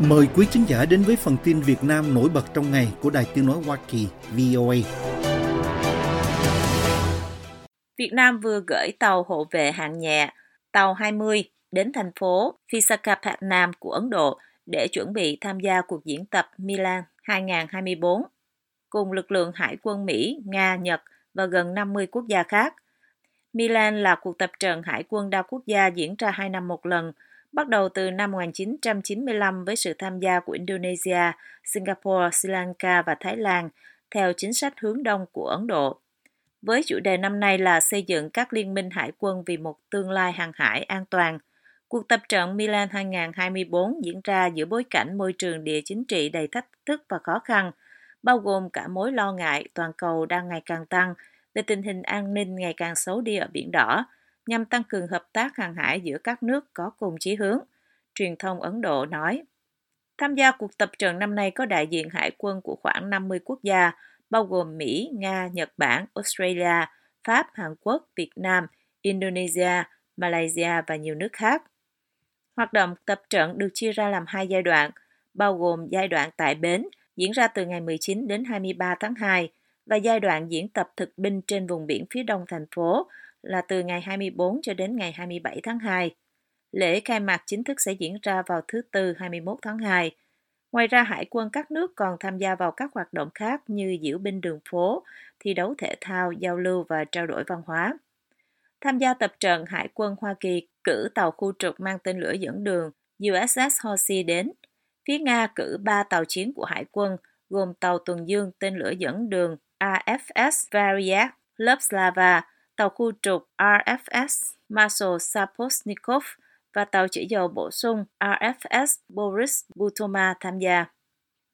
Mời quý khán giả đến với phần tin Việt Nam nổi bật trong ngày của Đài Tiếng Nói Hoa Kỳ VOA. Việt Nam vừa gửi tàu hộ vệ hạng nhẹ, tàu 20 đến thành phố Visakhapatnam của Ấn Độ để chuẩn bị tham gia cuộc diễn tập Milan 2024 cùng lực lượng hải quân Mỹ, Nga, Nhật và gần 50 quốc gia khác. Milan là cuộc tập trận hải quân đa quốc gia diễn ra hai năm một lần, bắt đầu từ năm 1995 với sự tham gia của Indonesia, Singapore, Sri Lanka và Thái Lan theo chính sách hướng đông của Ấn Độ. Với chủ đề năm nay là xây dựng các liên minh hải quân vì một tương lai hàng hải an toàn, cuộc tập trận Milan 2024 diễn ra giữa bối cảnh môi trường địa chính trị đầy thách thức và khó khăn, bao gồm cả mối lo ngại toàn cầu đang ngày càng tăng về tình hình an ninh ngày càng xấu đi ở Biển Đỏ, nhằm tăng cường hợp tác hàng hải giữa các nước có cùng chí hướng, truyền thông Ấn Độ nói. Tham gia cuộc tập trận năm nay có đại diện hải quân của khoảng 50 quốc gia, bao gồm Mỹ, Nga, Nhật Bản, Australia, Pháp, Hàn Quốc, Việt Nam, Indonesia, Malaysia và nhiều nước khác. Hoạt động tập trận được chia ra làm hai giai đoạn, bao gồm giai đoạn tại bến diễn ra từ ngày 19 đến 23 tháng 2 và giai đoạn diễn tập thực binh trên vùng biển phía đông thành phố là từ ngày 24 cho đến ngày 27 tháng 2. Lễ khai mạc chính thức sẽ diễn ra vào thứ Tư 21 tháng 2. Ngoài ra, hải quân các nước còn tham gia vào các hoạt động khác như diễu binh đường phố, thi đấu thể thao, giao lưu và trao đổi văn hóa. Tham gia tập trận, Hải quân Hoa Kỳ cử tàu khu trục mang tên lửa dẫn đường USS Horsey đến. Phía Nga cử ba tàu chiến của Hải quân, gồm tàu tuần dương tên lửa dẫn đường AFS Variak, lớp Slava, tàu khu trục RFS Marshal Saposnikov và tàu chở dầu bổ sung RFS Boris Butoma tham gia.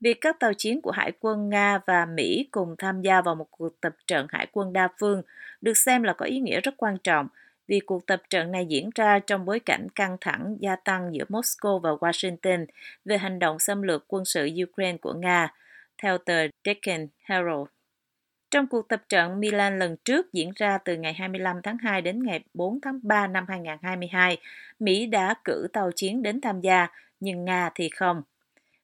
Việc các tàu chiến của Hải quân Nga và Mỹ cùng tham gia vào một cuộc tập trận hải quân đa phương được xem là có ý nghĩa rất quan trọng vì cuộc tập trận này diễn ra trong bối cảnh căng thẳng gia tăng giữa Moscow và Washington về hành động xâm lược quân sự Ukraine của Nga, theo tờ Deccan Herald. Trong cuộc tập trận Milan lần trước diễn ra từ ngày 25 tháng 2 đến ngày 4 tháng 3 năm 2022, Mỹ đã cử tàu chiến đến tham gia, nhưng Nga thì không.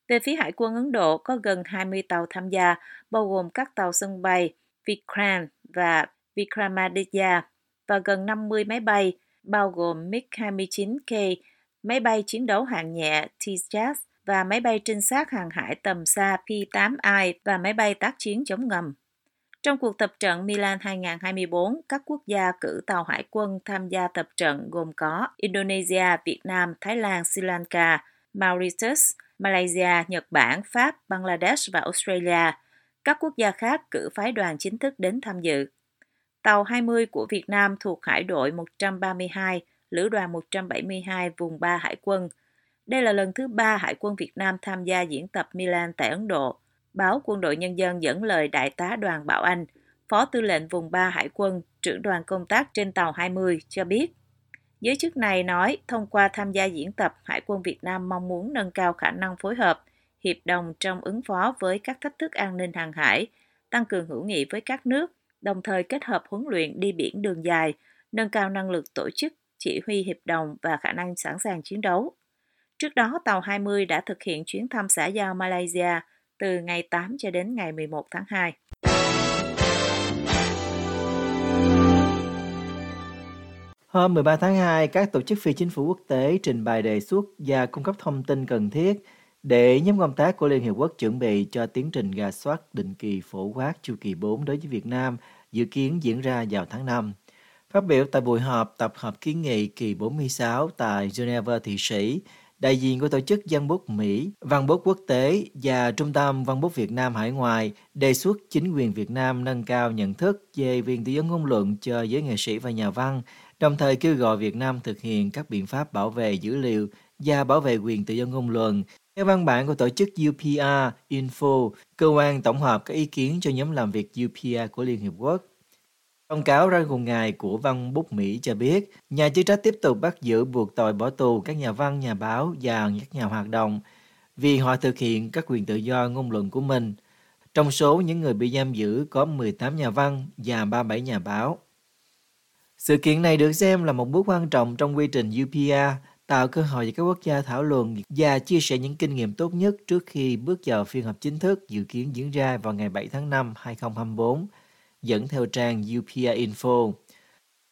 Về phía Hải quân Ấn Độ có gần 20 tàu tham gia, bao gồm các tàu sân bay Vikrant và Vikramaditya và gần 50 máy bay, bao gồm MiG-29K, máy bay chiến đấu hạng nhẹ Tejas và máy bay trinh sát hàng hải tầm xa P-8I và máy bay tác chiến chống ngầm. Trong cuộc tập trận Milan 2024, các quốc gia cử tàu hải quân tham gia tập trận gồm có Indonesia, Việt Nam, Thái Lan, Sri Lanka, Mauritius, Malaysia, Nhật Bản, Pháp, Bangladesh và Australia. Các quốc gia khác cử phái đoàn chính thức đến tham dự. Tàu 20 của Việt Nam thuộc Hải đội 132, Lữ đoàn 172 vùng 3 Hải quân. Đây là lần thứ ba Hải quân Việt Nam tham gia diễn tập Milan tại Ấn Độ. Báo Quân đội Nhân dân dẫn lời Đại tá Đoàn Bảo Anh, Phó Tư lệnh vùng 3 Hải quân, trưởng đoàn công tác trên tàu 20 cho biết. Giới chức này nói thông qua tham gia diễn tập, Hải quân Việt Nam mong muốn nâng cao khả năng phối hợp, hiệp đồng trong ứng phó với các thách thức an ninh hàng hải, tăng cường hữu nghị với các nước, đồng thời kết hợp huấn luyện đi biển đường dài, nâng cao năng lực tổ chức, chỉ huy hiệp đồng và khả năng sẵn sàng chiến đấu. Trước đó, tàu 20 đã thực hiện chuyến thăm xã giao Malaysia từ ngày 8 cho đến ngày 11 tháng 2. Hôm 13 tháng 2, các tổ chức phi chính phủ quốc tế trình bày đề xuất và cung cấp thông tin cần thiết để nhóm công tác của Liên Hiệp Quốc chuẩn bị cho tiến trình gà soát định kỳ phổ quát chu kỳ 4 đối với Việt Nam dự kiến diễn ra vào tháng 5. Phát biểu tại buổi họp tập hợp kiến nghị kỳ 46 tại Geneva, Thụy Sĩ, đại diện của Tổ chức Văn bút Mỹ, Văn bút Quốc tế và Trung tâm Văn bút Việt Nam Hải ngoại đề xuất chính quyền Việt Nam nâng cao nhận thức về quyền tự do ngôn luận cho giới nghệ sĩ và nhà văn, đồng thời kêu gọi Việt Nam thực hiện các biện pháp bảo vệ dữ liệu và bảo vệ quyền tự do ngôn luận. Theo văn bản của tổ chức UPR Info, cơ quan tổng hợp các ý kiến cho nhóm làm việc UPR của Liên Hiệp Quốc, Thông cáo ra cùng ngày của Văn Bút Mỹ cho biết, nhà chức trách tiếp tục bắt giữ buộc tội bỏ tù các nhà văn, nhà báo và các nhà hoạt động vì họ thực hiện các quyền tự do ngôn luận của mình. Trong số những người bị giam giữ có 18 nhà văn và 37 nhà báo. Sự kiện này được xem là một bước quan trọng trong quy trình UPR tạo cơ hội cho các quốc gia thảo luận và chia sẻ những kinh nghiệm tốt nhất trước khi bước vào phiên họp chính thức dự kiến diễn ra vào ngày 7 tháng 5 2024, dẫn theo trang UPI Info.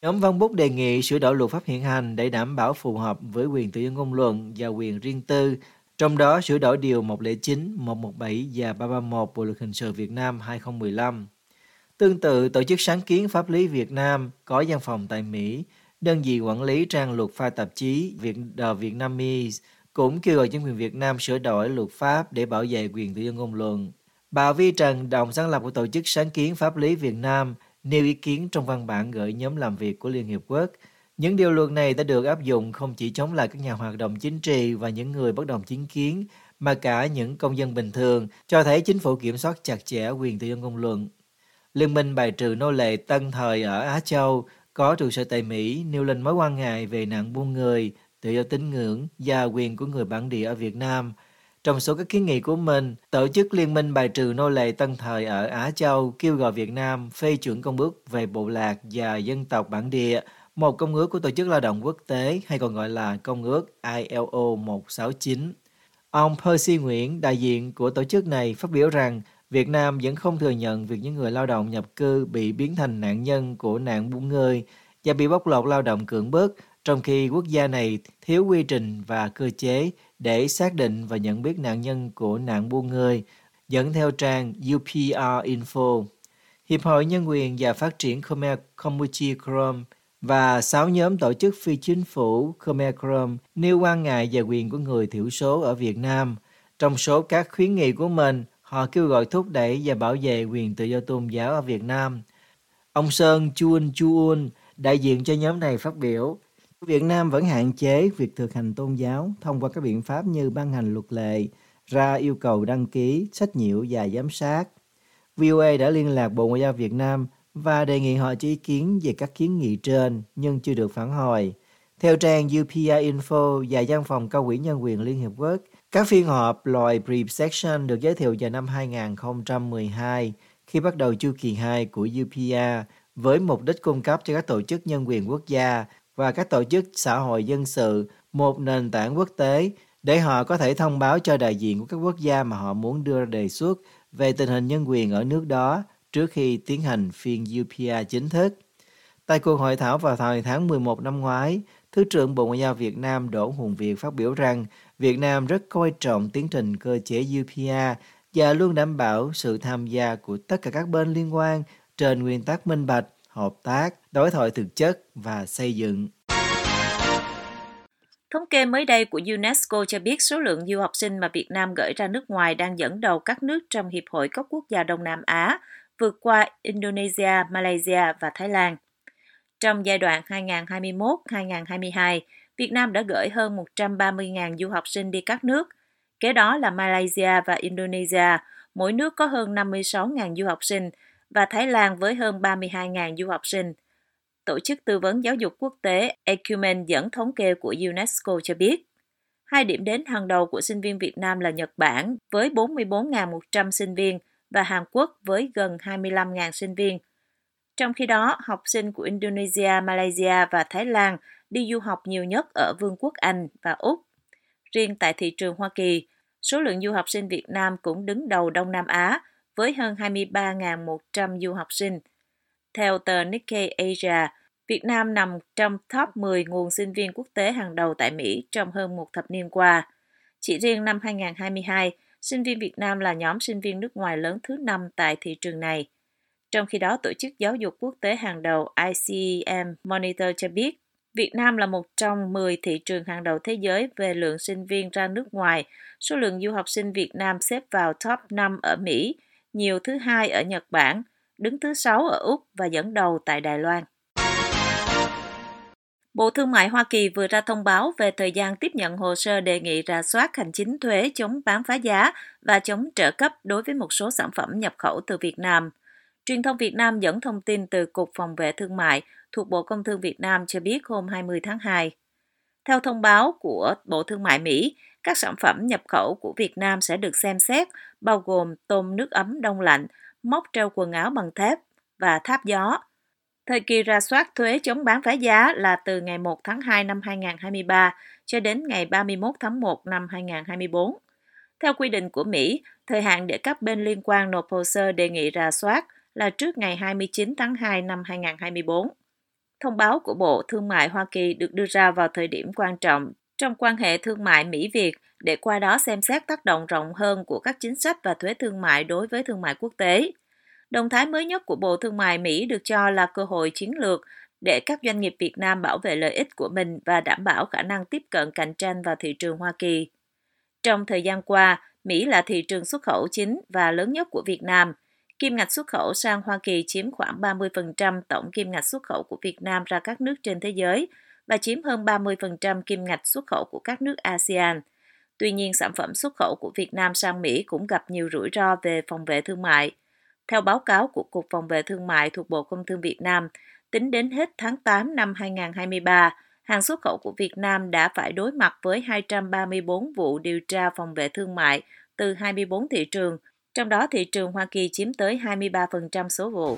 Nhóm văn bút đề nghị sửa đổi luật pháp hiện hành để đảm bảo phù hợp với quyền tự do ngôn luận và quyền riêng tư, trong đó sửa đổi điều 109, 117 và 331 Bộ luật hình sự Việt Nam 2015. Tương tự, Tổ chức Sáng kiến Pháp lý Việt Nam có văn phòng tại Mỹ, đơn vị quản lý trang luật pha tạp chí Việt The Vietnamese cũng kêu gọi chính quyền Việt Nam sửa đổi luật pháp để bảo vệ quyền tự do ngôn luận. Bà Vi Trần, đồng sáng lập của Tổ chức Sáng kiến Pháp lý Việt Nam, nêu ý kiến trong văn bản gửi nhóm làm việc của Liên Hiệp Quốc. Những điều luật này đã được áp dụng không chỉ chống lại các nhà hoạt động chính trị và những người bất đồng chính kiến, mà cả những công dân bình thường, cho thấy chính phủ kiểm soát chặt chẽ quyền tự do ngôn luận. Liên minh bài trừ nô lệ tân thời ở Á Châu có trụ sở tại Mỹ nêu lên mối quan ngại về nạn buôn người, tự do tín ngưỡng và quyền của người bản địa ở Việt Nam. Trong số các kiến nghị của mình, Tổ chức Liên minh bài trừ nô lệ tân thời ở Á Châu kêu gọi Việt Nam phê chuẩn công ước về bộ lạc và dân tộc bản địa, một công ước của Tổ chức Lao động Quốc tế hay còn gọi là công ước ILO 169. Ông Percy Nguyễn, đại diện của tổ chức này, phát biểu rằng Việt Nam vẫn không thừa nhận việc những người lao động nhập cư bị biến thành nạn nhân của nạn buôn người và bị bóc lột lao động cưỡng bức, trong khi quốc gia này thiếu quy trình và cơ chế để xác định và nhận biết nạn nhân của nạn buôn người, dẫn theo trang UPR Info. Hiệp hội Nhân quyền và Phát triển Khmer Campuchia Chrome và sáu nhóm tổ chức phi chính phủ Khmer Chrome nêu quan ngại về quyền của người thiểu số ở Việt Nam. Trong số các khuyến nghị của mình, Họ kêu gọi thúc đẩy và bảo vệ quyền tự do tôn giáo ở Việt Nam. Ông Sơn Chuan Chuan, đại diện cho nhóm này phát biểu, Việt Nam vẫn hạn chế việc thực hành tôn giáo thông qua các biện pháp như ban hành luật lệ, ra yêu cầu đăng ký, sách nhiễu và giám sát. VOA đã liên lạc Bộ Ngoại giao Việt Nam và đề nghị họ cho ý kiến về các kiến nghị trên nhưng chưa được phản hồi. Theo trang UPI Info và Văn phòng Cao quỹ Nhân quyền Liên Hiệp Quốc, các phiên họp loại pre-section được giới thiệu vào năm 2012 khi bắt đầu chu kỳ 2 của UPR với mục đích cung cấp cho các tổ chức nhân quyền quốc gia và các tổ chức xã hội dân sự một nền tảng quốc tế để họ có thể thông báo cho đại diện của các quốc gia mà họ muốn đưa ra đề xuất về tình hình nhân quyền ở nước đó trước khi tiến hành phiên UPR chính thức. Tại cuộc hội thảo vào thời tháng 11 năm ngoái, Thứ trưởng Bộ Ngoại giao Việt Nam Đỗ Hùng Việt phát biểu rằng Việt Nam rất coi trọng tiến trình cơ chế UPR và luôn đảm bảo sự tham gia của tất cả các bên liên quan trên nguyên tắc minh bạch, hợp tác, đối thoại thực chất và xây dựng. Thống kê mới đây của UNESCO cho biết số lượng du học sinh mà Việt Nam gửi ra nước ngoài đang dẫn đầu các nước trong Hiệp hội các quốc gia Đông Nam Á, vượt qua Indonesia, Malaysia và Thái Lan. Trong giai đoạn 2021-2022, Việt Nam đã gửi hơn 130.000 du học sinh đi các nước. Kế đó là Malaysia và Indonesia, mỗi nước có hơn 56.000 du học sinh, và Thái Lan với hơn 32.000 du học sinh. Tổ chức tư vấn giáo dục quốc tế Ecumen dẫn thống kê của UNESCO cho biết, hai điểm đến hàng đầu của sinh viên Việt Nam là Nhật Bản với 44.100 sinh viên và Hàn Quốc với gần 25.000 sinh viên. Trong khi đó, học sinh của Indonesia, Malaysia và Thái Lan đi du học nhiều nhất ở Vương quốc Anh và Úc. Riêng tại thị trường Hoa Kỳ, số lượng du học sinh Việt Nam cũng đứng đầu Đông Nam Á với hơn 23.100 du học sinh. Theo tờ Nikkei Asia, Việt Nam nằm trong top 10 nguồn sinh viên quốc tế hàng đầu tại Mỹ trong hơn một thập niên qua. Chỉ riêng năm 2022, sinh viên Việt Nam là nhóm sinh viên nước ngoài lớn thứ năm tại thị trường này. Trong khi đó, Tổ chức Giáo dục Quốc tế hàng đầu ICEM Monitor cho biết, Việt Nam là một trong 10 thị trường hàng đầu thế giới về lượng sinh viên ra nước ngoài. Số lượng du học sinh Việt Nam xếp vào top 5 ở Mỹ, nhiều thứ hai ở Nhật Bản, đứng thứ sáu ở Úc và dẫn đầu tại Đài Loan. Bộ Thương mại Hoa Kỳ vừa ra thông báo về thời gian tiếp nhận hồ sơ đề nghị rà soát hành chính thuế chống bán phá giá và chống trợ cấp đối với một số sản phẩm nhập khẩu từ Việt Nam. Truyền thông Việt Nam dẫn thông tin từ Cục Phòng vệ Thương mại thuộc Bộ Công Thương Việt Nam cho biết hôm 20 tháng 2. Theo thông báo của Bộ Thương mại Mỹ, các sản phẩm nhập khẩu của Việt Nam sẽ được xem xét, bao gồm tôm nước ấm đông lạnh, móc treo quần áo bằng thép và tháp gió. Thời kỳ ra soát thuế chống bán phá giá là từ ngày 1 tháng 2 năm 2023 cho đến ngày 31 tháng 1 năm 2024. Theo quy định của Mỹ, thời hạn để các bên liên quan nộp hồ sơ đề nghị ra soát là trước ngày 29 tháng 2 năm 2024. Thông báo của Bộ Thương mại Hoa Kỳ được đưa ra vào thời điểm quan trọng trong quan hệ thương mại Mỹ-Việt để qua đó xem xét tác động rộng hơn của các chính sách và thuế thương mại đối với thương mại quốc tế. Động thái mới nhất của Bộ Thương mại Mỹ được cho là cơ hội chiến lược để các doanh nghiệp Việt Nam bảo vệ lợi ích của mình và đảm bảo khả năng tiếp cận cạnh tranh vào thị trường Hoa Kỳ. Trong thời gian qua, Mỹ là thị trường xuất khẩu chính và lớn nhất của Việt Nam. Kim ngạch xuất khẩu sang Hoa Kỳ chiếm khoảng 30% tổng kim ngạch xuất khẩu của Việt Nam ra các nước trên thế giới và chiếm hơn 30% kim ngạch xuất khẩu của các nước ASEAN. Tuy nhiên, sản phẩm xuất khẩu của Việt Nam sang Mỹ cũng gặp nhiều rủi ro về phòng vệ thương mại. Theo báo cáo của Cục Phòng vệ Thương mại thuộc Bộ Công Thương Việt Nam, tính đến hết tháng 8 năm 2023, hàng xuất khẩu của Việt Nam đã phải đối mặt với 234 vụ điều tra phòng vệ thương mại từ 24 thị trường, trong đó thị trường Hoa Kỳ chiếm tới 23% số vụ.